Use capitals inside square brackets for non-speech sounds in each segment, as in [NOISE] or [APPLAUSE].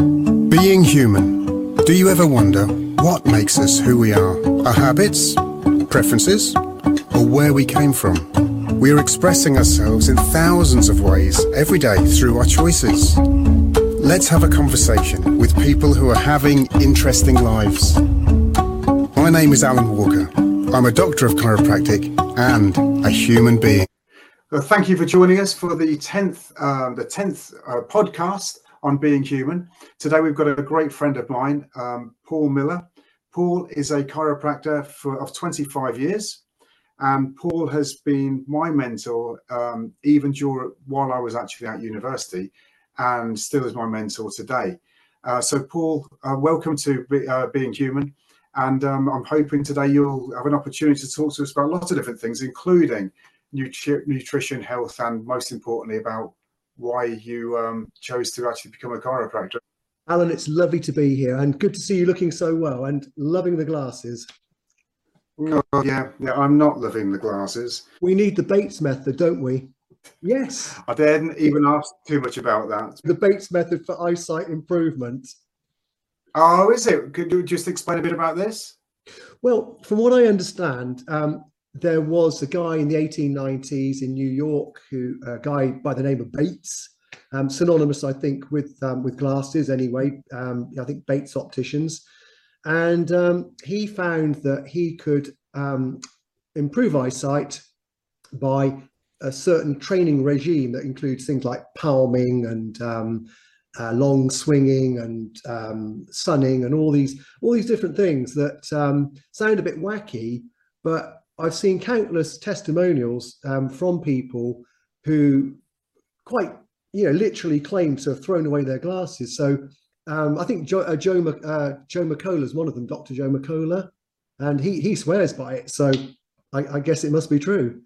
Being human. Do you ever wonder what makes us who we are? Our habits, preferences, or where we came from? We are expressing ourselves in thousands of ways every day through our choices. Let's have a conversation with people who are having interesting lives. My name is Alun Walker. I'm a doctor of chiropractic and a human being. Well, thank you for joining us for the tenth, um, the tenth uh, podcast on being human. Today we've got a great friend of mine, um, Paul Miller. Paul is a chiropractor for of 25 years, and Paul has been my mentor um, even during while I was actually at university, and still is my mentor today. Uh, so, Paul, uh, welcome to be, uh, Being Human. And um, I'm hoping today you'll have an opportunity to talk to us about a lot of different things, including nutri- nutrition, health, and most importantly, about why you um, chose to actually become a chiropractor. Alun, it's lovely to be here and good to see you looking so well and loving the glasses. Oh, yeah, yeah, I'm not loving the glasses. We need the Bates method, don't we? Yes. I didn't even ask too much about that. The Bates method for eyesight improvement. Oh, is it? Could you just explain a bit about this? Well, from what I understand, um, there was a guy in the 1890s in New York who a guy by the name of Bates, um, synonymous, I think, with um, with glasses. Anyway, um, I think Bates opticians, and um, he found that he could um, improve eyesight by a certain training regime that includes things like palming and um, uh, long swinging and sunning and all these all these different things that sound a bit wacky, but I've seen countless testimonials um, from people who quite, you know, literally claim to have thrown away their glasses. So um, I think Joe, uh, Joe, uh, Joe McCullough is one of them, Dr. Joe McCullough, and he, he swears by it. So I, I guess it must be true.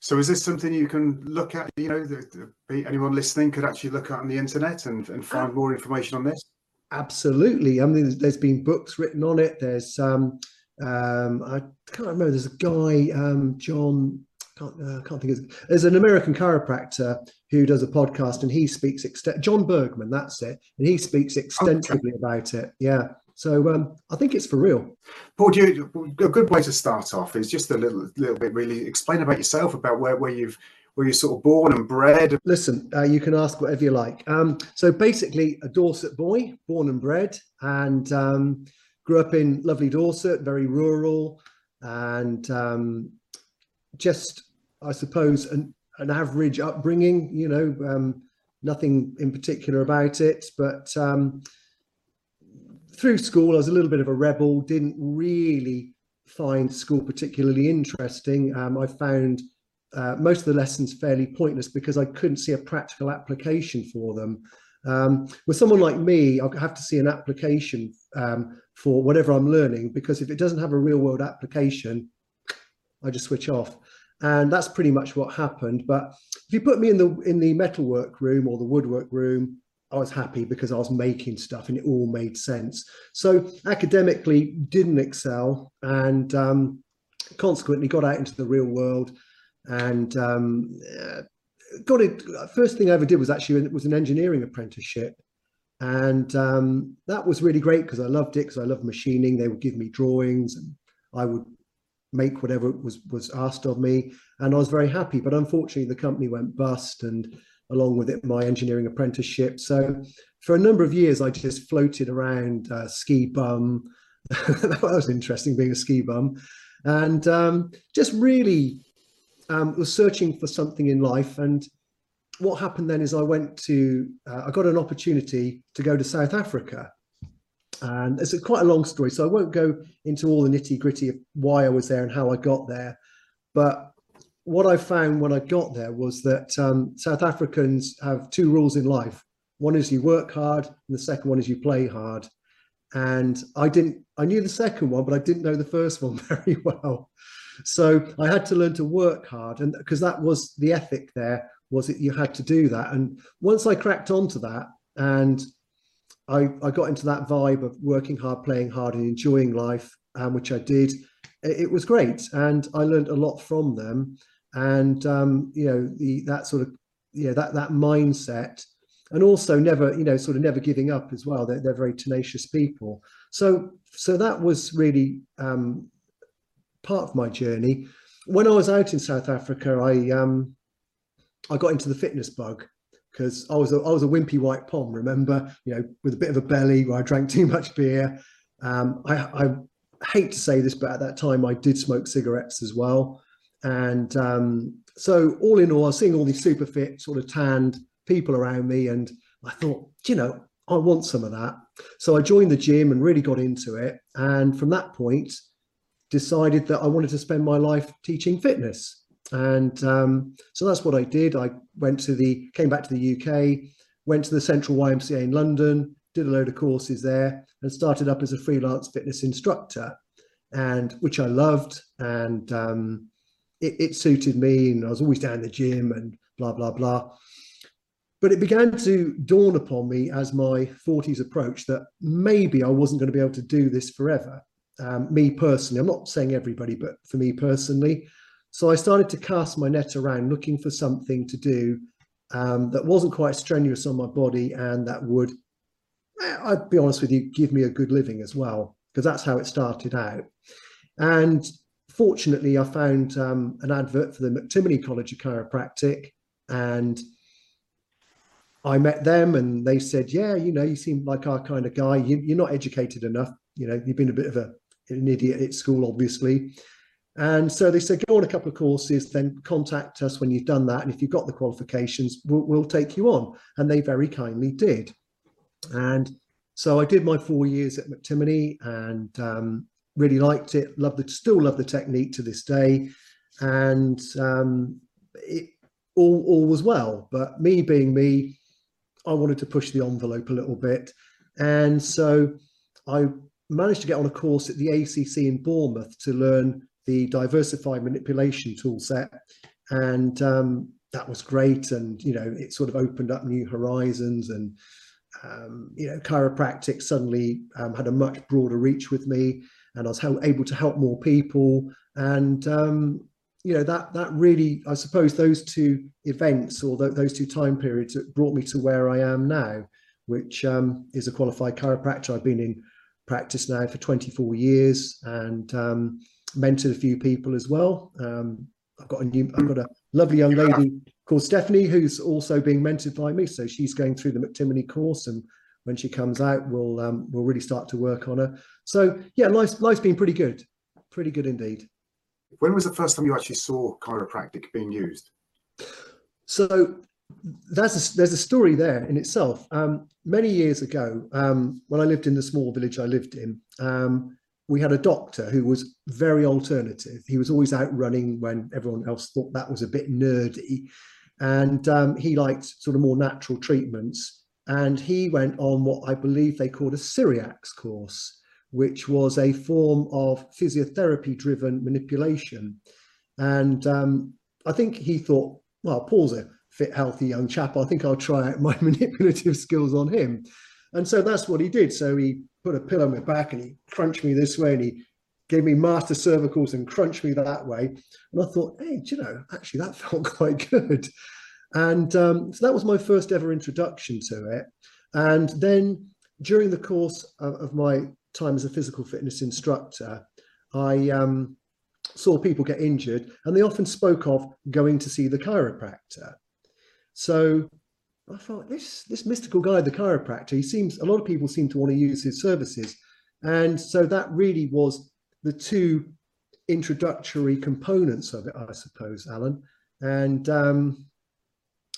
So is this something you can look at, you know, the, the, anyone listening could actually look at on the internet and, and find more information on this? Absolutely. I mean, there's, there's been books written on it. There's um, um, I can't remember. There's a guy, um, John. Can't, uh, can't think of. There's an American chiropractor who does a podcast, and he speaks. Ext- John Bergman, that's it, and he speaks extensively okay. about it. Yeah. So um, I think it's for real. Paul, you, a good way to start off is just a little, little bit. Really explain about yourself, about where, where you've where you're sort of born and bred? Listen, uh, you can ask whatever you like. Um, so basically, a Dorset boy, born and bred, and um, grew up in lovely Dorset, very rural, and um, just, I suppose, an, an average upbringing. You know, um, nothing in particular about it, but um, through school, I was a little bit of a rebel. Didn't really find school particularly interesting. Um, I found uh, most of the lessons fairly pointless because I couldn't see a practical application for them. Um, with someone like me, I have to see an application um, for whatever I'm learning because if it doesn't have a real world application, I just switch off. And that's pretty much what happened. But if you put me in the in the metalwork room or the woodwork room, I was happy because I was making stuff and it all made sense. So academically, didn't excel, and um, consequently got out into the real world and um, got it. First thing I ever did was actually was an engineering apprenticeship, and um, that was really great because I loved it because I loved machining. They would give me drawings, and I would make whatever was was asked of me, and I was very happy. But unfortunately, the company went bust, and along with it, my engineering apprenticeship. So for a number of years, I just floated around uh, ski bum. [LAUGHS] that was interesting, being a ski bum, and um, just really um, was searching for something in life. And what happened then is I went to, uh, I got an opportunity to go to South Africa. And it's a quite a long story, so I won't go into all the nitty gritty of why I was there and how I got there. But what I found when I got there was that um, South Africans have two rules in life. One is you work hard, and the second one is you play hard. And I didn't, I knew the second one, but I didn't know the first one [LAUGHS] very well. So I had to learn to work hard, and because that was the ethic there was that you had to do that. And once I cracked onto that, and I, I got into that vibe of working hard, playing hard, and enjoying life, um, which I did, it, it, was great, and I learned a lot from them. And um, you know, the that sort of you know that that mindset and also never, you know, sort of never giving up as well. They're, they're very tenacious people. So, so that was really um, part of my journey. When I was out in South Africa, I um, I got into the fitness bug because I was a, I was a wimpy white pom. Remember, you know, with a bit of a belly where I drank [LAUGHS] too much beer. Um, I, I hate to say this, but at that time I did smoke cigarettes as well. And um, so, all in all, I was seeing all these super fit, sort of tanned people around me, and I thought, you know, I want some of that. So I joined the gym and really got into it. And from that point, decided that I wanted to spend my life teaching fitness. And um, so that's what I did. I went to the, came back to the UK, went to the Central YMCA in London, did a load of courses there, and started up as a freelance fitness instructor, and which I loved. And um, it, it suited me, and I was always down in the gym and blah blah blah. But it began to dawn upon me as my 40s approached that maybe I wasn't going to be able to do this forever. Um, me personally, I'm not saying everybody, but for me personally. So I started to cast my net around looking for something to do um, that wasn't quite strenuous on my body and that would, eh, I'd be honest with you, give me a good living as well, because that's how it started out. And fortunately, I found um, an advert for the McTimoney College of Chiropractic, and I met them, and they said, "Yeah, you know, you seem like our kind of guy. You, are not educated enough. You know, you've been a bit of a, an idiot at school, obviously." And so they said, "Go on a couple of courses, then contact us when you've done that, and if you've got the qualifications, we'll, we'll take you on." And they very kindly did. And so I did my four years at McTimoney, and um, really liked it. Loved it. Still love the technique to this day, and um, it all all was well. But me being me, I wanted to push the envelope a little bit, and so I managed to get on a course at the ACC in Bournemouth to learn the diversified manipulation tool set, and um, that was great. And you know, it sort of opened up new horizons and. Um, you know, chiropractic suddenly um, had a much broader reach with me and I was able to help more people. And um, you know that that really, I suppose, those two events or th- those two time periods brought me to where I am now, which um, is a qualified chiropractor. I've been in practice now for 24 years and um, mentored a few people as well. Um, I've got a new, I've got a lovely young lady called Stephanie who's also being mentored by me. So she's going through the McTimoney course and when she comes out, we'll um, we'll really start to work on her. So yeah, life's life's been pretty good, pretty good indeed. When was the first time you actually saw chiropractic being used? So that's a, there's a story there in itself. Um, many years ago, um, when I lived in the small village I lived in, um, we had a doctor who was very alternative. He was always out running when everyone else thought that was a bit nerdy, and um, he liked sort of more natural treatments and he went on what I believe they called a Cyriax course, which was a form of physiotherapy driven manipulation. And um, I think he thought, well, Paul's a fit, healthy young chap. I think I'll try out my [LAUGHS] manipulative skills on him. And so that's what he did. So he put a pillow on my back and he crunched me this way and he gave me master cervicals and crunched me that way. And I thought, hey, you know, actually that [LAUGHS] felt quite good. And um, so that was my first ever introduction to it. And then during the course of, of my time as a physical fitness instructor, I um, saw people get injured and they often spoke of going to see the chiropractor. So I thought this this mystical guy, the chiropractor, he seems a lot of people seem to want to use his services. And so that really was the two introductory components of it, I suppose, Alun. And um,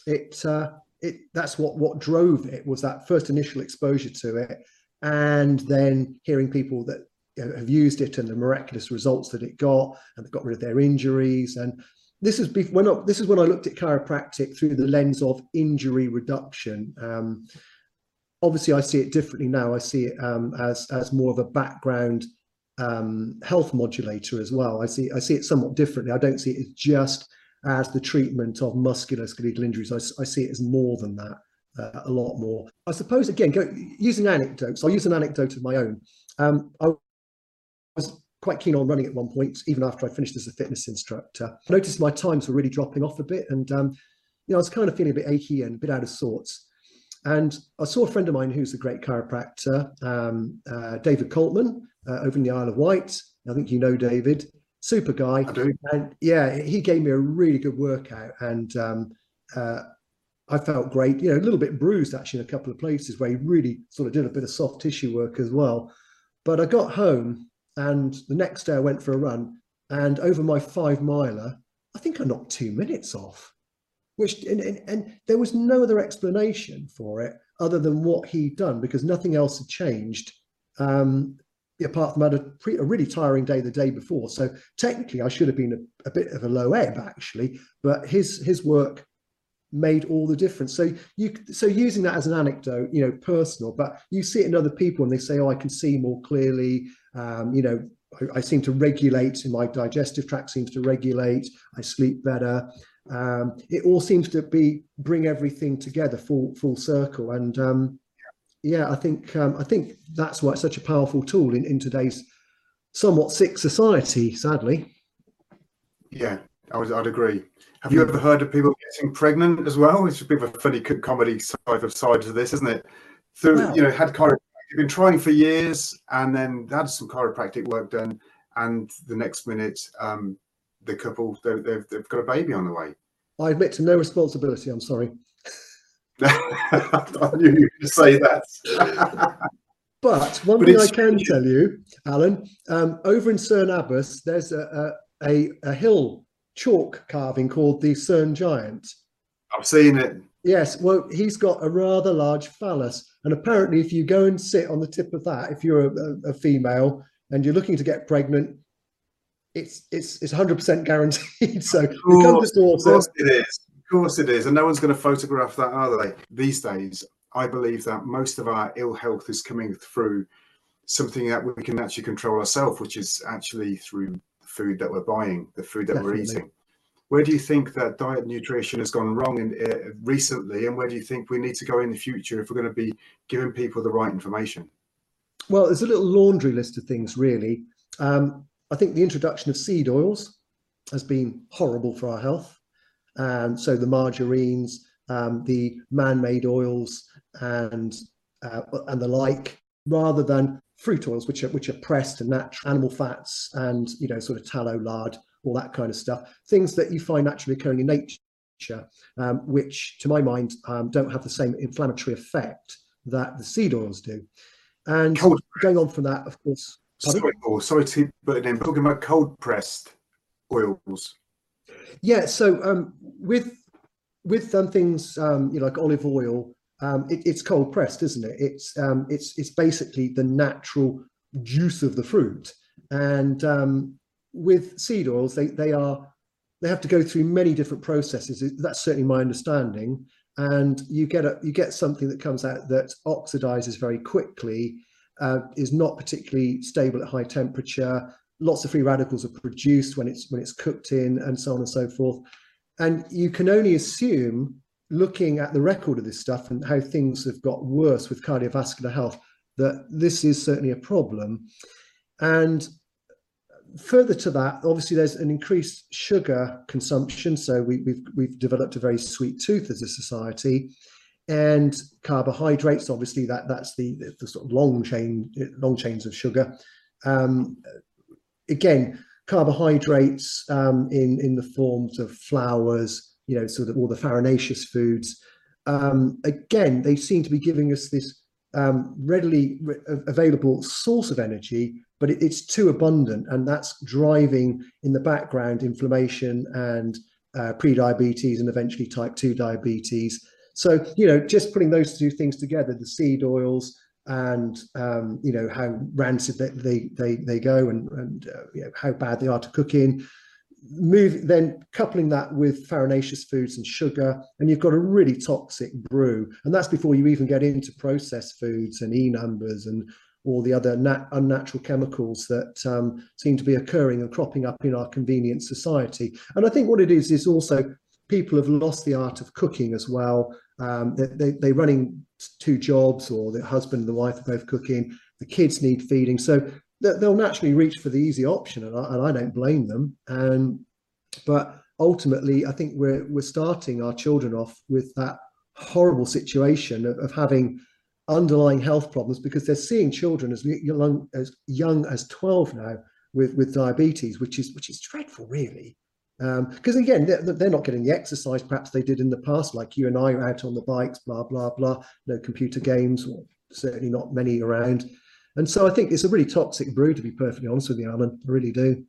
it uh, it that's what what drove it was that first initial exposure to it, and then hearing people that have used it and the miraculous results that it got, and they got rid of their injuries. And this is when I, this is when I looked at chiropractic through the lens of injury reduction. Um, obviously, I see it differently now. I see it um, as as more of a background um, health modulator as well. I see I see it somewhat differently. I don't see it as just as the treatment of musculoskeletal injuries. I, I see it as more than that, uh, a lot more. I suppose, again, go, using anecdotes, I'll use an anecdote of my own. Um, I was quite keen on running at one point, even after I finished as a fitness instructor. I noticed my times were really dropping off a bit, and um, you know, I was kind of feeling a bit achy and a bit out of sorts. And I saw a friend of mine who's a great chiropractor, um, uh, David Coltman, uh, over in the Isle of Wight. I think you know David, super guy. I do. And yeah, he gave me a really good workout, and um, uh, I felt great. You know, a little bit bruised actually in a couple of places where he really sort of did a bit of soft tissue work as well. But I got home, and the next day I went for a run, and over my five miler, I think I knocked two minutes off which and, and, and, there was no other explanation for it other than what he'd done because nothing else had changed um, apart from had a, pre, a, really tiring day the day before. So technically i should have been a, a, bit of a low ebb actually but his his work made all the difference. So you so using that as an anecdote you know personal but you see it in other people and they say oh i can see more clearly um, you know I, I seem to regulate in my digestive tract seems to regulate i sleep better. Um, it all seems to be bring everything together full full circle. And um, yeah i think um, i think that's why it's such a powerful tool in, in today's somewhat sick society sadly. Yeah I was, i'd agree have you ever heard of people getting pregnant as well it's a bit of a funny comedy side of side to this isn't it wow. you know had chiropractic been trying for years and then had some chiropractic work done and the next minute um, the couple they've, they've got a baby on the way. I admit to no responsibility. I'm sorry. [LAUGHS] I knew you would say that. [LAUGHS] but one but thing I can tell you, Alun, um, over in Cerne Abbas, there's a, a, a hill chalk carving called the Cerne Giant. I've seen it. Yes, well, he's got a rather large phallus, and apparently, if you go and sit on the tip of that, if you're a, a female and you're looking to get pregnant, it's it's it's 100% [LAUGHS] guaranteed. So of course, of course it is. Of course it is, and no one's going to photograph that, are they? These days, I believe that most of our ill health is coming through something that we can actually control ourselves, which is actually through food that we're buying, the food that Definitely. we're eating. Where do you think that diet nutrition has gone wrong in, uh, recently, and where do you think we need to go in the future if we're going to be giving people the right information? Well, there's a little laundry list of things, really. Um, I think the introduction of seed oils has been horrible for our health. And so the margarines, um, the man-made oils and uh, and the like, rather than fruit oils, which are which are pressed and natural animal fats and you know sort of tallow, lard, all that kind of stuff, things that you find naturally occurring in nature, um, which to my mind um, don't have the same inflammatory effect that the seed oils do. And Cold. going on from that, of course, Sorry, sorry to put it in. Talking about cold pressed oils. Yeah, so um, with with um, things um, you know, like olive oil, um, it, it's cold pressed, isn't it? It's um, it's it's basically the natural juice of the fruit, and um, with seed oils, they they are they have to go through many different processes. That's certainly my understanding, and you get a you get something that comes out that oxidizes very quickly uh, is not particularly stable at high temperature. Lots of free radicals are produced when it's when it's cooked in, and so on and so forth. And you can only assume, looking at the record of this stuff and how things have got worse with cardiovascular health, that this is certainly a problem. And further to that, obviously, there's an increased sugar consumption. So we, we've we've developed a very sweet tooth as a society and carbohydrates. Obviously, that that's the, the sort of long chain long chains of sugar. Um, again, carbohydrates um, in in the forms of flours, you know, sort of all the farinaceous foods. Um, again, they seem to be giving us this um, readily re- available source of energy, but it, it's too abundant, and that's driving in the background inflammation and uh, pre-diabetes and eventually type 2 diabetes so, you know, just putting those two things together, the seed oils and, um, you know, how rancid they, they, they, they go and, and uh, you know, how bad they are to cook in, move then coupling that with farinaceous foods and sugar and you've got a really toxic brew and that's before you even get into processed foods and e numbers and all the other nat- unnatural chemicals that um, seem to be occurring and cropping up in our convenient society and i think what it is is also people have lost the art of cooking as well. Um, they, they, they're running two jobs, or the husband and the wife are both cooking. The kids need feeding, so they'll naturally reach for the easy option, and I, and I don't blame them. And but ultimately, I think we're we're starting our children off with that horrible situation of, of having underlying health problems because they're seeing children as young as young as 12 now with with diabetes which is which is dreadful really because um, again they're, they're, not getting the exercise perhaps they did in the past like you and i are out on the bikes blah blah blah no computer games or certainly not many around and so i think it's a really toxic brew to be perfectly honest with you alun. I really do.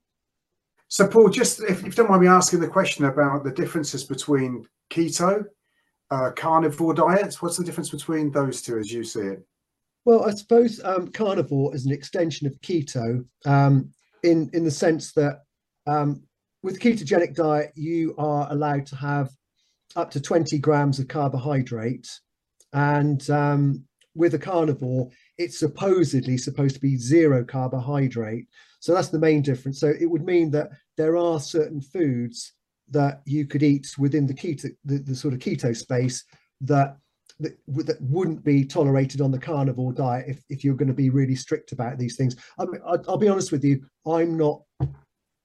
So paul just if, if you don't mind me asking the question about the differences between keto uh, carnivore diets what's the difference between those two as you see it? Well i suppose um, carnivore is an extension of keto um, in in the sense that um, with ketogenic diet, you are allowed to have up to 20 grams of carbohydrate. And um, with a carnivore, it's supposedly supposed to be zero carbohydrate. So that's the main difference. So it would mean that there are certain foods that you could eat within the keto, the, the sort of keto space that, that, wouldn't be tolerated on the carnivore diet if, if you're going to be really strict about these things. I mean, I, I'll be honest with you, I'm not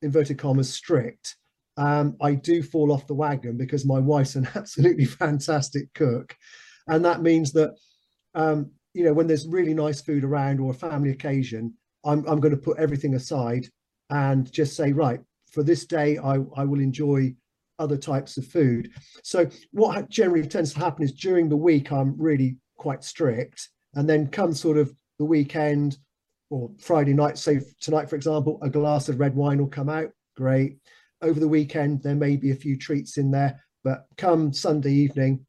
inverted commas strict, um, I do fall off the wagon because my wife's an [LAUGHS] absolutely fantastic cook, and that means that um, you know when there's really nice food around or a family occasion, I'm I'm going to put everything aside and just say right for this day I I will enjoy other types of food. So what generally tends to happen is during the week I'm really quite strict, and then come sort of the weekend or Friday night, say tonight, for example, a glass of red wine will come out. Great. Over the weekend, there may be a few treats in there, but come Sunday evening,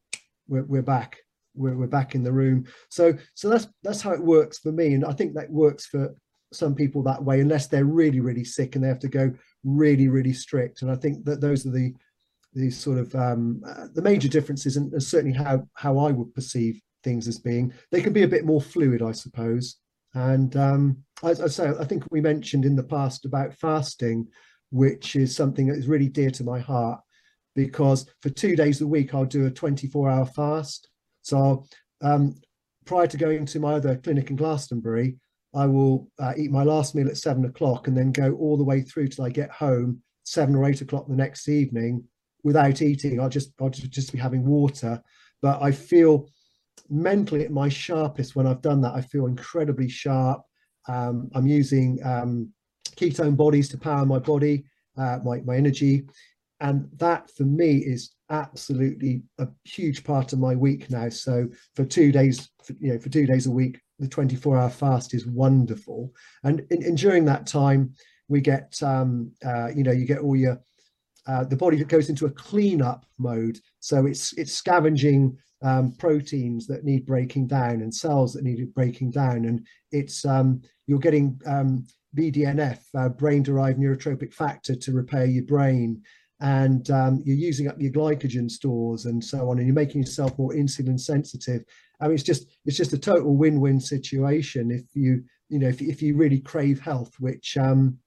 we're, we're back. We're, we're back in the room. So, so that's that's how it works for me, and I think that works for some people that way, unless they're really, really sick and they have to go really, really strict. And I think that those are the the sort of um, uh, the major differences, and certainly how how I would perceive things as being. They can be a bit more fluid, I suppose. And um, as I say, I think we mentioned in the past about fasting, which is something that is really dear to my heart because for two days a week I'll do a 24 hour fast. So um, prior to going to my other clinic in Glastonbury, I will uh, eat my last meal at seven o'clock and then go all the way through till I get home seven or eight o'clock the next evening without eating. I'll just I'll just be having water, but I feel mentally at my sharpest when I've done that. I feel incredibly sharp. Um, I'm using um, ketone bodies to power my body, uh, my, my energy. And that for me is absolutely a huge part of my week now. So for two days, you know, for two days a week, the 24 hour fast is wonderful. And, and, and during that time, we get, um, uh, you know, you get all your, uh, the body goes into a cleanup mode. So it's it's scavenging um, proteins that need breaking down and cells that need breaking down. And it's um, you're getting um, BDNF, uh, brain-derived neurotrophic factor, to repair your brain, and um, you're using up your glycogen stores and so on, and you're making yourself more insulin sensitive. I mean, it's just it's just a total win-win situation if you you know if if you really crave health, which um,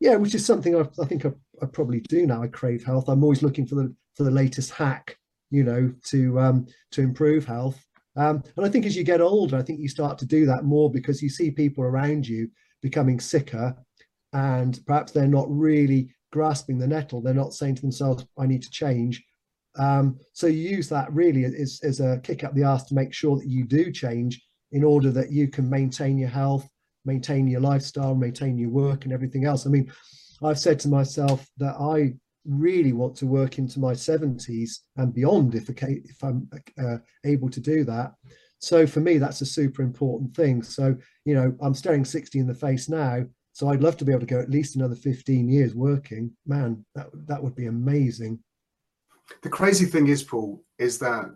yeah, which is something I, I think I, I probably do now. I crave health. I'm always looking for the for the latest hack you know, to um, to improve health. Um, and I think as you get older, I think you start to do that more because you see people around you becoming sicker, and perhaps they're not really grasping the nettle. They're not saying to themselves, "I need to change." Um, so you use that really as, as a kick up the arse to make sure that you do change in order that you can maintain your health, maintain your lifestyle, maintain your work, and everything else. I mean, I've said to myself that I really want to work into my 70s and beyond if, if I'm uh, able to do that. So for me, that's a super important thing. So, you know, I'm staring 60 in the face now. So I'd love to be able to go at least another 15 years working. Man, that, that would be amazing. The crazy thing is, Paul, is that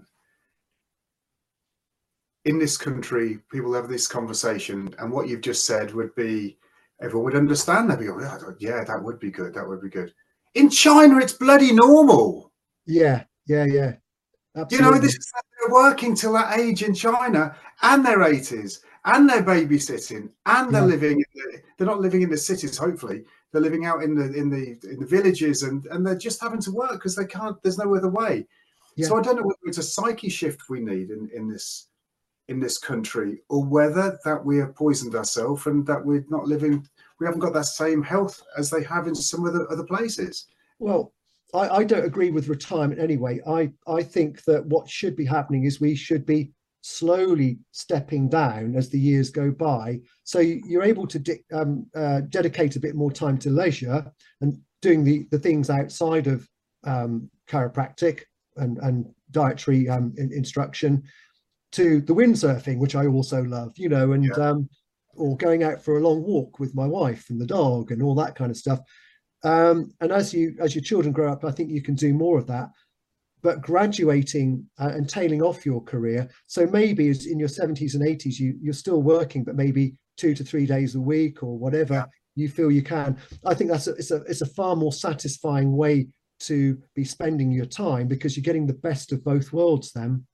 in this country, people have this conversation, and what you've just said would be everyone would understand. They'd be, oh, yeah, that would be good. That would be good. In China, it's bloody normal. Yeah, yeah, yeah. Absolutely. You know, this is they're working till that age in China, and their eighties, and they're babysitting, and they're yeah. living. The, they're not living in the cities. Hopefully, they're living out in the in the in the villages, and and they're just having to work because they can't. There's no other way. Yeah. So I don't know whether it's a psyche shift we need in in this in this country, or whether that we have poisoned ourselves and that we're not living we haven't got that same health as they have in some of the other places. Well, I, I don't agree with retirement anyway. I, I think that what should be happening is we should be slowly stepping down as the years go by. So you're able to de- um, uh, dedicate a bit more time to leisure and doing the, the things outside of um, chiropractic and, and dietary um, in, instruction to the windsurfing, which I also love, you know, and yeah. um, or going out for a long walk with my wife and the dog and all that kind of stuff. Um, and as you as your children grow up, I think you can do more of that. But graduating uh, and tailing off your career, so maybe in your 70s and 80s, you you're still working, but maybe two to three days a week or whatever you feel you can. I think that's a, it's a it's a far more satisfying way to be spending your time because you're getting the best of both worlds then.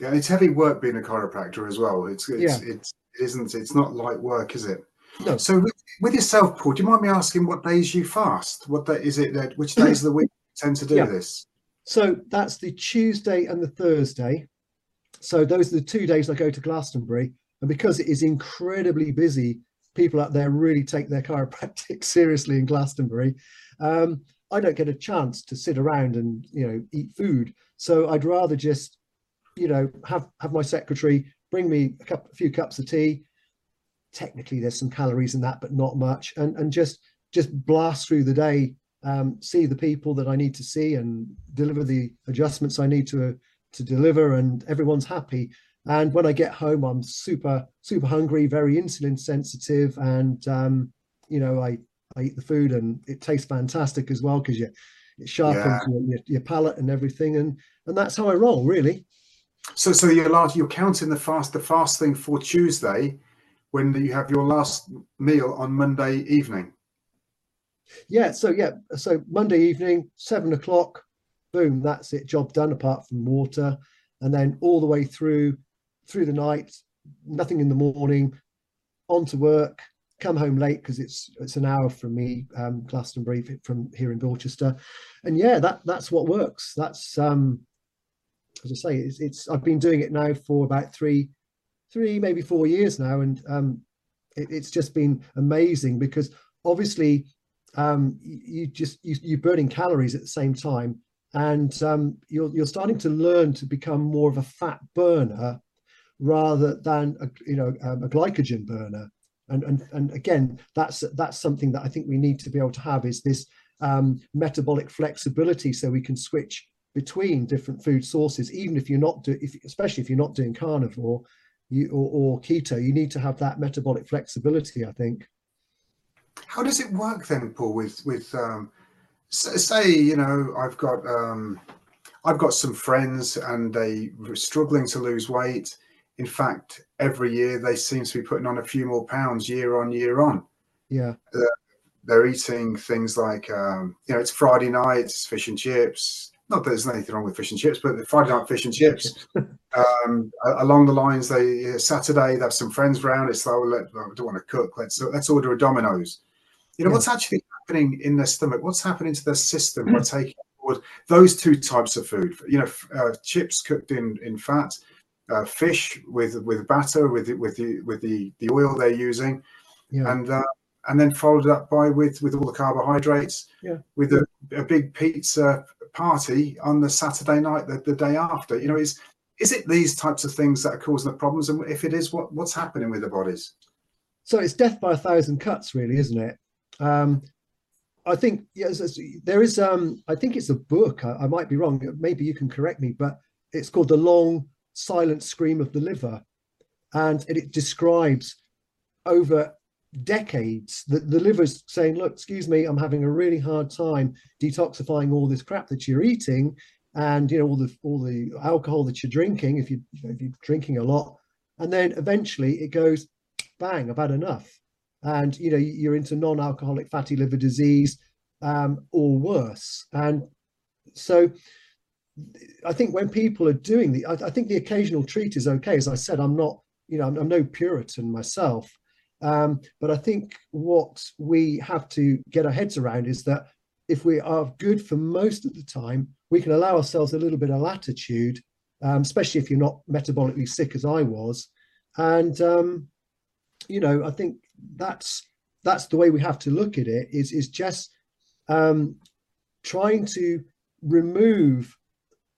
Yeah, it's heavy work being a chiropractor as well. It's it's, yeah. it's it isn't it's not light work, is it? No. So with, with, yourself, Paul, do you mind me asking what days you fast? What day is it that which days of the week you tend to do yeah. this? So that's the Tuesday and the Thursday. So those are the two days I go to Glastonbury. And because it is incredibly busy, people out there really take their chiropractic [LAUGHS] seriously in Glastonbury. Um, I don't get a chance to sit around and you know eat food. So I'd rather just you know have have my secretary bring me a, cup, a few cups of tea. Technically, there's some calories in that, but not much, and and just just blast through the day, um, see the people that I need to see, and deliver the adjustments I need to to deliver, and everyone's happy. And when I get home, I'm super super hungry, very insulin sensitive, and um, you know I I eat the food and it tastes fantastic as well because you it sharpens yeah. your, your palate and everything, and and that's how I roll really. So, so you're large, you're counting the fast, the fasting for Tuesday, when you have your last meal on Monday evening. Yeah. So yeah. So Monday evening, seven o'clock, boom. That's it. Job done. Apart from water, and then all the way through, through the night, nothing in the morning, on to work. Come home late because it's it's an hour from me, um, Glastonbury from here in Dorchester, and yeah, that that's what works. That's um, as I say, it's, it's I've been doing it now for about three, three maybe four years now, and um, it, it's just been amazing because obviously um, you, just you, you're burning calories at the same time, and um, you're you're starting to learn to become more of a fat burner rather than a, you know um, a glycogen burner. And, and and again, that's that's something that I think we need to be able to have is this um, metabolic flexibility, so we can switch between different food sources, even if you're not, do, if, especially if you're not doing carnivore you, or, or keto, you need to have that metabolic flexibility. I think. How does it work then, Paul? With with um, say, you know, I've got um, I've got some friends and they are struggling to lose weight. In fact, every year they seem to be putting on a few more pounds year on year on. Yeah. Uh, they're eating things like um, you know it's Friday nights, fish and chips, not that there's anything wrong with fish and chips, but the Friday night fish and chips. [LAUGHS] um, along the lines, they Saturday they have some friends around. It's like, well, let, I don't want to cook. Let's let's order a Domino's. You know yeah. what's actually happening in their stomach? What's happening to their system by taking forward those two types of food? You know, uh, chips cooked in in fat, uh, fish with with batter with with the with the the oil they're using, yeah. and uh, and then followed up by with with all the carbohydrates, yeah. with a, a big pizza party on the Saturday night, the, the day after. You know, is is it these types of things that are causing the problems? And if it is, what what's happening with the bodies? So it's death by a thousand cuts, really, isn't it? Um, I think yes, there is. Um, I think it's a book. I, I might be wrong. Maybe you can correct me, but it's called "The Long Silent Scream of the Liver," and it, it describes over decades that the liver's saying, look, excuse me, I'm having a really hard time detoxifying all this crap that you're eating and you know all the all the alcohol that you're drinking if you, you know, if you're drinking a lot and then eventually it goes bang i've had enough and you know you're into non-alcoholic fatty liver disease um, or worse. And so i think when people are doing the I, I, think the occasional treat is okay. As i said i'm not you know i'm, I'm no puritan myself. Um, but I think what we have to get our heads around is that if we are good for most of the time, we can allow ourselves a little bit of latitude, um, especially if you're not metabolically sick as I was. And um, you know, I think that's that's the way we have to look at it. Is is just um, trying to remove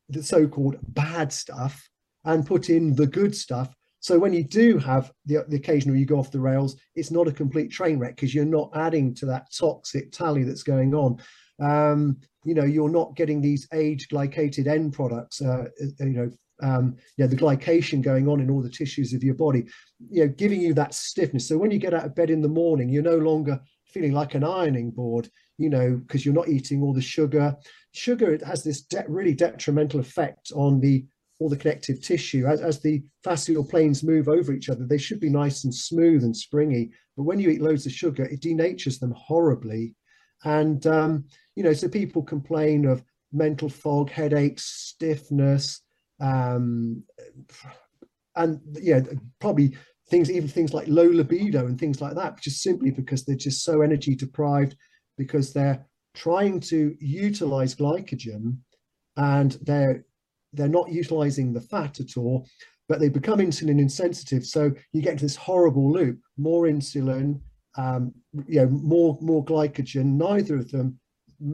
the so-called bad stuff and put in the good stuff. So when you do have the, the occasion where you go off the rails, it's not a complete train wreck because you're not adding to that toxic tally that's going on. Um, you know, you're not getting these age glycated end products, uh, uh, you know, um, you know, the glycation going on in all the tissues of your body, you know, giving you that stiffness. So when you get out of bed in the morning, you're no longer feeling like an ironing board, you know, because you're not eating all the sugar. Sugar it has this de- really detrimental effect on the all the connective tissue. As, as the fascial planes move over each other, they should be nice and smooth and springy. But when you eat loads of sugar, it denatures them horribly. And um, you know, so people complain of mental fog, headaches, stiffness, um, and yeah, probably things, even things like low libido and things like that, just simply because they're just so energy deprived because they're trying to utilize glycogen and they're they're not utilizing the fat at all but they become insulin insensitive. So you get this horrible loop more insulin um, you know more more glycogen neither of them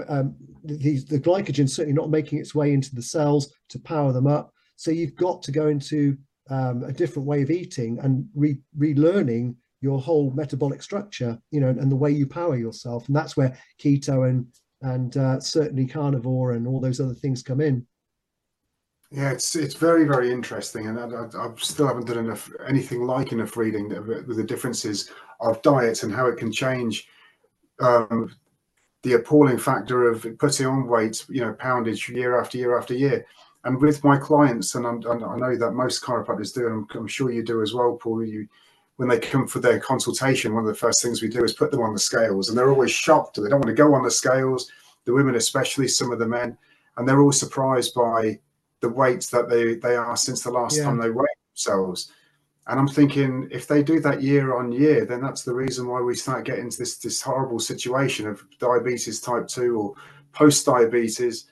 um, the, the glycogen certainly not making its way into the cells to power them up so you've got to go into um, a different way of eating and re- relearning your whole metabolic structure, you know, and the way you power yourself. And that's where keto and and uh, certainly carnivore and all those other things come in. Yeah, it's it's very very interesting, and I, I, I still haven't done enough anything like enough reading with the differences of diets and how it can change um, the appalling factor of putting on weight, you know, poundage year after year after year and with my clients, and, and i know that most chiropractors do, and I'm, I'm, sure you do as well, Paul. You, when they come for their consultation, one of the first things we do is put them on the scales, and they're always shocked. They don't want to go on the scales. The women, especially some of the men, and they're all surprised by the weights that they they are since the last yeah. time they weighed themselves. And I'm thinking, if they do that year on year, then that's the reason why we start getting to this this horrible situation of diabetes type two or post diabetes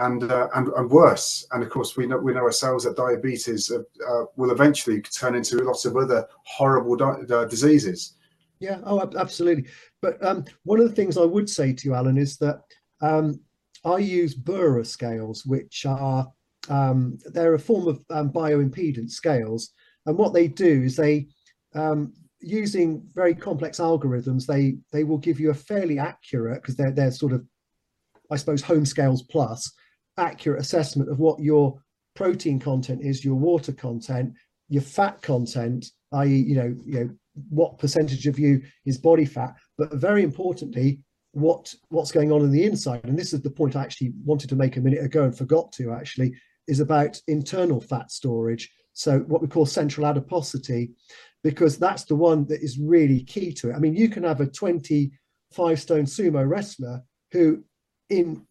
and, uh, and and worse. And of course, we know we know ourselves that diabetes uh, uh, will eventually turn into lots of other horrible di- uh, diseases. Yeah, oh, absolutely. But um, one of the things I would say to you, Alun, is that um, I use Bura scales, which are um, they're a form of um, bioimpedance scales, and what they do is they um, using very complex algorithms, they they will give you a fairly accurate because they're they're sort of I suppose home scales plus accurate assessment of what your protein content is, your water content, your fat content, i.e., you know, you know, what percentage of you is body fat, but very importantly, what what's going on in the inside. And this is the point I actually wanted to make a minute ago and forgot to actually is about internal fat storage. So what we call central adiposity, because that's the one that is really key to it. I mean, you can have a 25 stone sumo wrestler who in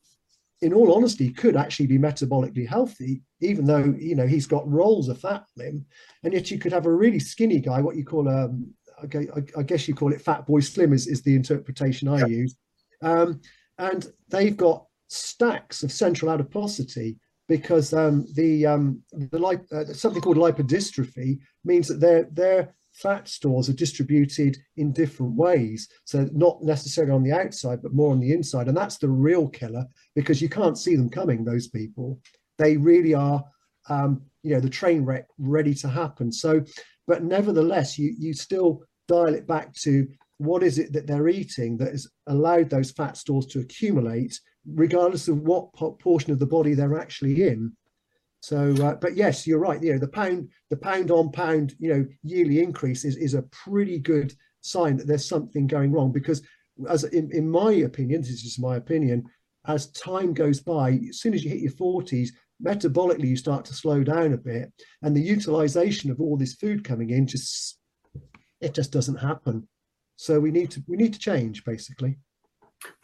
in all honesty, could actually be metabolically healthy, even though you know he's got rolls of fat on him, and yet you could have a really skinny guy, what you call a, um, I guess you call it fat boy slim, is, is the interpretation I use, um, and they've got stacks of central adiposity because um, the um, the lip, uh, something called lipodystrophy means that their their fat stores are distributed in different ways. So not necessarily on the outside, but more on the inside. And that's the real killer because you can't see them coming, those people. They really are, um, you know, the train wreck ready to happen. So, but nevertheless, you, you still dial it back to what is it that they're eating that has allowed those fat stores to accumulate, regardless of what portion of the body they're actually in. So, uh, but yes, you're right. You know, the pound, the pound on pound, you know, yearly increase is, is a pretty good sign that there's something going wrong. Because, as in, in my opinion, this is just my opinion, as time goes by, as soon as you hit your 40s, metabolically you start to slow down a bit, and the utilization of all this food coming in just it just doesn't happen. So we need to we need to change basically.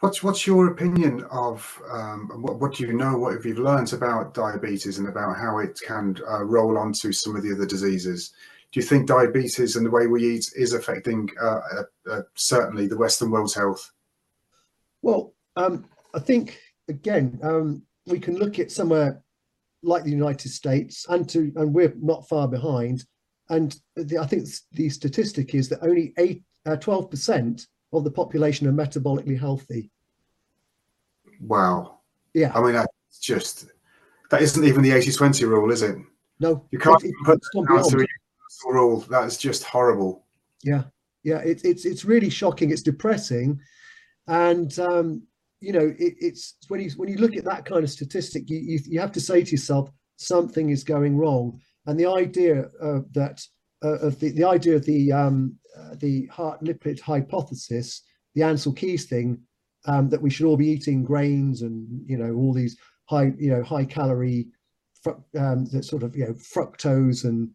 What's what's your opinion of um, what, what do you know? What have you learned about diabetes and about how it can uh, roll onto some of the other diseases? Do you think diabetes and the way we eat is affecting uh, uh, uh certainly the Western world's health? Well, um, I think again um, we can look at somewhere like the United States, and to and we're not far behind. And the, I think the statistic is that only eight, uh, 12% of the population are metabolically healthy. Wow. Yeah. I mean, that's just that isn't even the 80-20 rule, is it? No, You can't it- put that to a rule. That is just horrible. Yeah, yeah, it's it's it's really shocking. It's depressing, and um, you know, it, it's when you when you look at that kind of statistic, you, you you have to say to yourself something is going wrong. And the idea uh, that of the the idea of the um, uh, the heart lipid hypothesis, the Ancel Keys thing, um, that we should all be eating grains and you know all these high you know high calorie, um, the sort of you know fructose and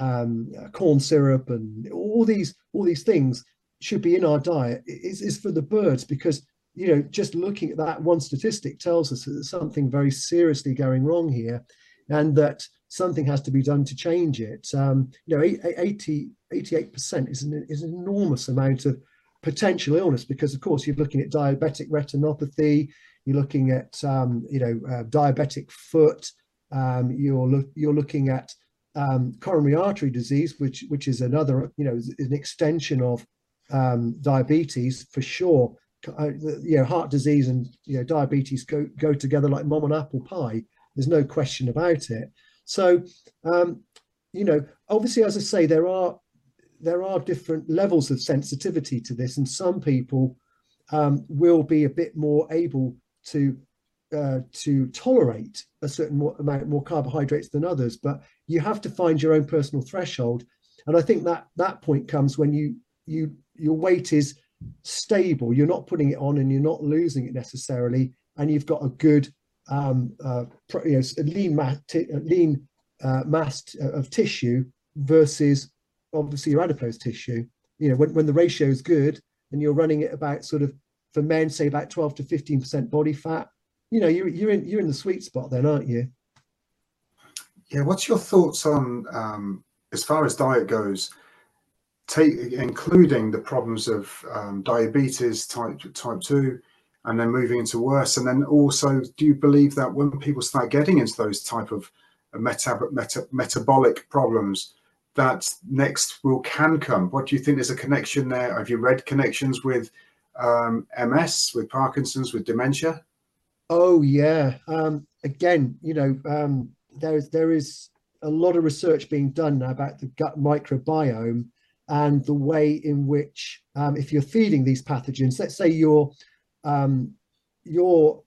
um, uh, corn syrup and all these all these things should be in our diet is, is for the birds because you know just looking at that one statistic tells us that there's something very seriously going wrong here and that something has to be done to change it um, you know 80 88% is an, is an enormous amount of potential illness because of course you're looking at diabetic retinopathy you're looking at um, you know uh, diabetic foot um, you're look you're looking at um, coronary artery disease, which which is another, you know, is an extension of um, diabetes for sure. Uh, you know, heart disease and you know diabetes go go together like mom and apple pie. There's no question about it. So, um, you know, obviously, as I say, there are there are different levels of sensitivity to this, and some people um, will be a bit more able to uh, to tolerate a certain more, amount more carbohydrates than others. But you have to find your own personal threshold, and I think that that point comes when you you your weight is stable. You're not putting it on, and you're not losing it necessarily, and you've got a good um, uh, you know, lean mass, a lean uh, mass t- of tissue versus obviously your adipose tissue. You know, when, when the ratio is good and you're running it about sort of for men, say about 12 to 15 percent body fat, you know, you're you're in you're in the sweet spot then, aren't you? Yeah, what's your thoughts on um, as far as diet goes, take including the problems of um, diabetes type type two, and then moving into worse, and then also, do you believe that when people start getting into those type of meta- metabolic problems, that next will can come? What do you think? There's a connection there. Have you read connections with um, MS, with Parkinson's, with dementia? Oh yeah. Um, again, you know, um, there is there is a lot of research being done now about the gut microbiome and the way in which, um, if you're feeding these pathogens, let's say your um, your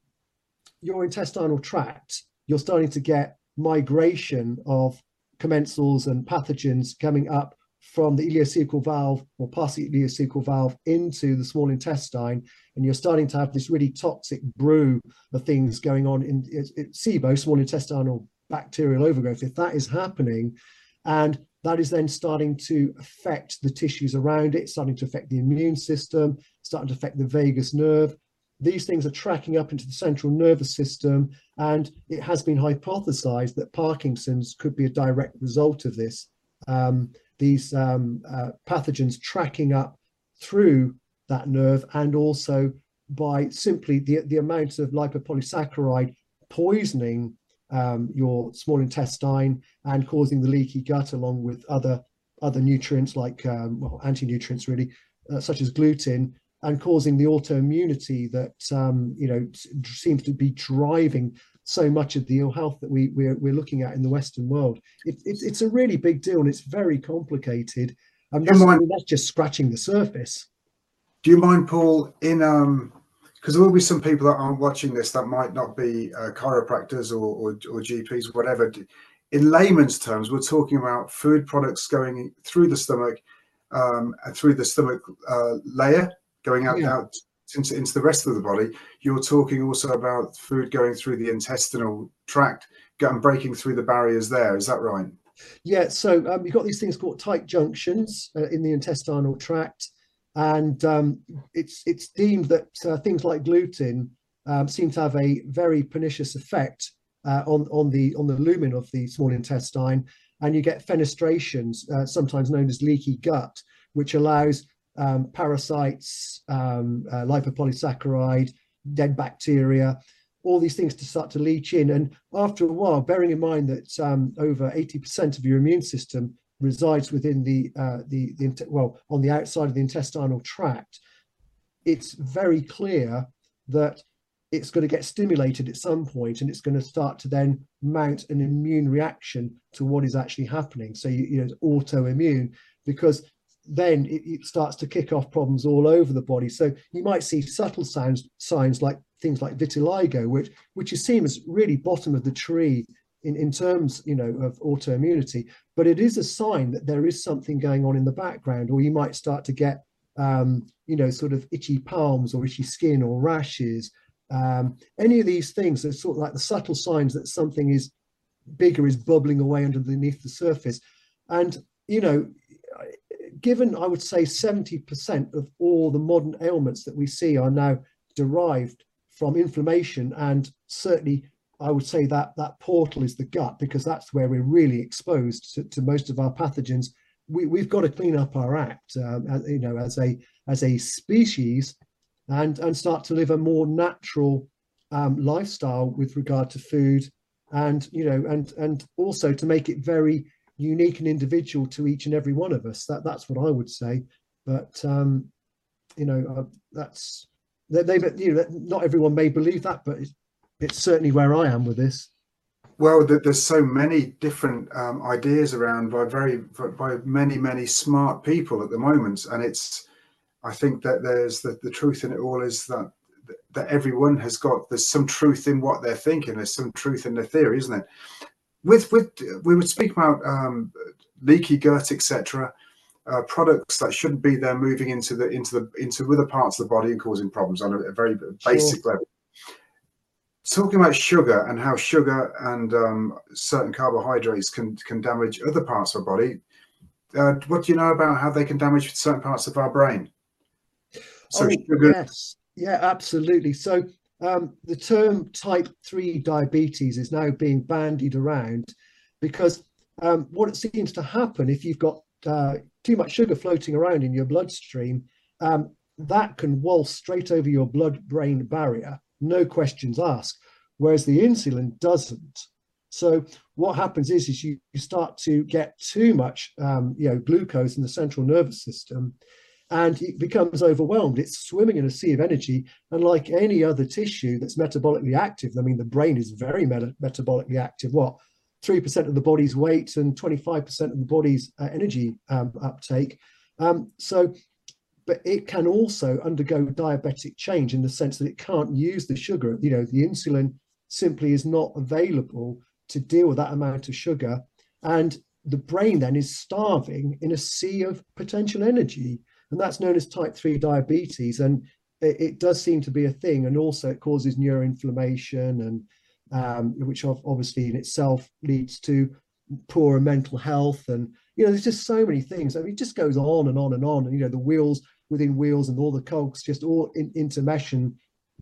your intestinal tract, you're starting to get migration of commensals and pathogens coming up from the ileocecal valve or past the ileocecal valve into the small intestine, and you're starting to have this really toxic brew of things going on in it, it, SIBO, small intestinal bacterial overgrowth. If that is happening, and that is then starting to affect the tissues around it, starting to affect the immune system, starting to affect the vagus nerve. These things are tracking up into the central nervous system, and it has been hypothesized that Parkinson's could be a direct result of this. Um, these um, uh, pathogens tracking up through that nerve, and also by simply the, the amount of lipopolysaccharide poisoning um, your small intestine and causing the leaky gut, along with other other nutrients like um, well anti-nutrients really, uh, such as gluten, and causing the autoimmunity that um, you know seems to be driving so much of the ill health that we we're, we're looking at in the Western world. It, it, it's a really big deal and it's very complicated. And that's, I mind- mean, that's just scratching the surface. Do you mind, Paul, in um, because there will be some people that aren't watching this that might not be uh, chiropractors or, or or GPs, whatever. In layman's terms, we're talking about food products going through the stomach um, and through the stomach uh, layer, going out, Yeah. out into, into the rest of the body. You're talking also about food going through the intestinal tract and breaking through the barriers there. Is that right? Yeah, so um, you've got these things called tight junctions uh, in the intestinal tract, and um, it's it's deemed that uh, things like gluten um, seem to have a very pernicious effect uh, on on the on the lumen of the small intestine, and you get fenestrations, uh, sometimes known as leaky gut, which allows um, parasites, um, uh, lipopolysaccharide, dead bacteria, all these things to start to leach in. And after a while, bearing in mind that um, over 80% of your immune system resides within the, uh, the, the, well, on the outside of the intestinal tract, it's very clear that it's going to get stimulated at some point and it's going to start to then mount an immune reaction to what is actually happening. So, you, you know, it's autoimmune, because then it, it, starts to kick off problems all over the body. So you might see subtle signs, signs like things like vitiligo, which which is seen as really bottom of the tree in, in terms, you know, of autoimmunity. But it is a sign that there is something going on in the background, or you might start to get, um, you know, sort of itchy palms or itchy skin or rashes um, any of these things are sort of like the subtle signs that something is bigger is bubbling away underneath the surface. And, you know, given I would say 70% of all the modern ailments that we see are now derived from inflammation and certainly I would say that that portal is the gut because that's where we're really exposed to, to most of our pathogens. We, have got to clean up our act, um, as, you know, as a as a species, and and start to live a more natural um, lifestyle with regard to food and you know and and also to make it very unique and individual to each and every one of us that that's what i would say but um you know uh, that's they, they you know not everyone may believe that but it's, it's certainly where i am with this well there's so many different um, ideas around by very by many many smart people at the moment and it's I think that there's the, the truth in it all is that that everyone has got there's some truth in what they're thinking. There's some truth in their theory, isn't it? With with we would speak about um, leaky gut, etc. Uh, products that shouldn't be there moving into the into the into other parts of the body and causing problems on a, a very basic sure. level. Talking about sugar and how sugar and um, certain carbohydrates can can damage other parts of our body. Uh, what do you know about how they can damage certain parts of our brain? So oh, sugar. Yes, yeah, absolutely. So um, the term type 3 diabetes is now being bandied around because um, what it seems to happen if you've got uh, too much sugar floating around in your bloodstream, um, that can waltz straight over your blood brain barrier, no questions asked, whereas the insulin doesn't. So what happens is, is you, you start to get too much, um, you know, glucose in the central nervous system, and it becomes overwhelmed. It's swimming in a sea of energy. And like any other tissue that's metabolically active, I mean, the brain is very meta- metabolically active. What? 3% of the body's weight and 25% of the body's uh, energy um, uptake. Um, so, but it can also undergo diabetic change in the sense that it can't use the sugar. You know, the insulin simply is not available to deal with that amount of sugar. And the brain then is starving in a sea of potential energy and that's known as type 3 diabetes and it, it does seem to be a thing and also it causes neuroinflammation and um, which obviously in itself leads to poorer mental health and you know there's just so many things. I mean, it just goes on and on and on. And you know the wheels within wheels and all the cogs just all in,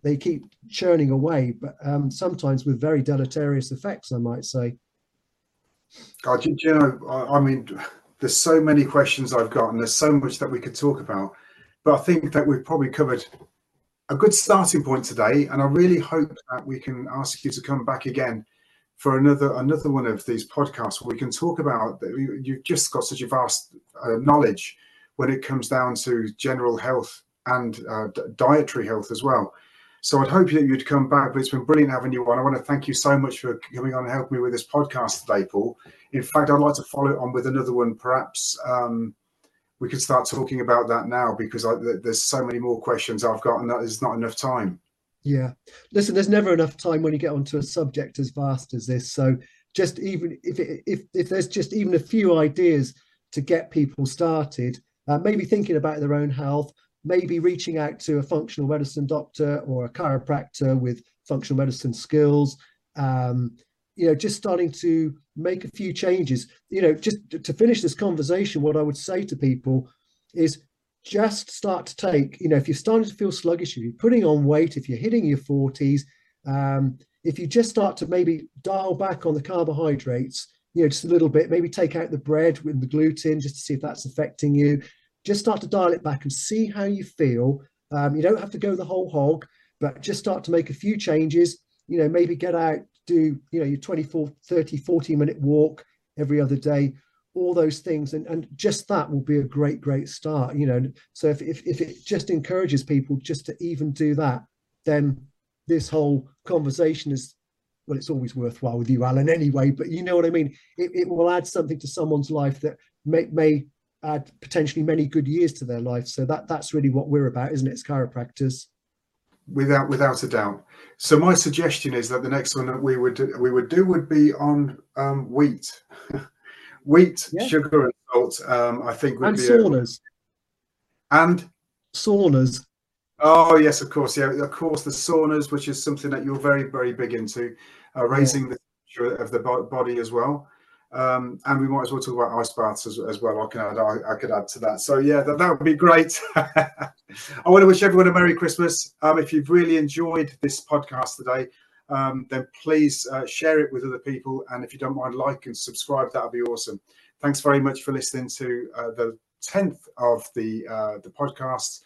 they keep churning away but um, sometimes with very deleterious effects i might say. God, you know, I, I mean, there's so many questions I've got, and there's so much that we could talk about. But I think that we've probably covered a good starting point today, and I really hope that we can ask you to come back again for another another one of these podcasts where we can talk about. You've just got such a vast uh, knowledge when it comes down to general health and uh, dietary health as well. So I'd hope that you'd come back, but it's been brilliant having you on. I want to thank you so much for coming on and helping me with this podcast today, Paul. In fact, I'd like to follow it on with another one. Perhaps um, we could start talking about that now because I, there's so many more questions I've got, and that is not enough time. Yeah, listen, there's never enough time when you get onto a subject as vast as this. So just even if if if there's just even a few ideas to get people started, uh, maybe thinking about their own health, maybe reaching out to a functional medicine doctor or a chiropractor with functional medicine skills. Um, you know, just starting to make a few changes. You know, just to finish this conversation, what I would say to people is just start to take, you know, if you're starting to feel sluggish, if you're putting on weight, if you're hitting your 40s, um, if you just start to maybe dial back on the carbohydrates, you know, just a little bit, maybe take out the bread with the gluten just to see if that's affecting you just start to dial it back and see how you feel. Um, you don't have to go the whole hog, but just start to make a few changes. You know, maybe get out, do, you know, your 24, 30, 40 minute walk every other day, all those things. And, and just that will be a great, great start, you know. So if, if, if it just encourages people just to even do that, then this whole conversation is well, it's always worthwhile with you, Alun, anyway. But you know what I mean. It, it will add something to someone's life that may may add potentially many good years to their life. So that that's really what we're about, isn't it? As chiropractors. Without without a doubt. So my suggestion is that the next one that we would we would do would be on um, wheat, [LAUGHS] wheat, Yeah. sugar, and salt. Um, I think would And be a, saunas. and Saunas. Oh yes, of course, yeah, of course. The saunas, which is something that you're very, very big into, uh, raising the temperature of the body as well. Um, and we might as well talk about ice baths as, as well. I can add, I, I could add to that. So yeah, that, that would be great. [LAUGHS] I want to wish everyone a Merry Christmas. Um, if you've really enjoyed this podcast today, um, then please uh, share it with other people. And if you don't mind, like and subscribe. That would be awesome. Thanks very much for listening to uh, the tenth of the uh, the podcast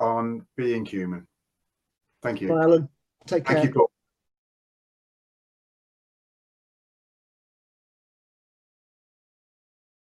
on being human. Thank you. Bye, Alun. Take care. Thank you, Paul.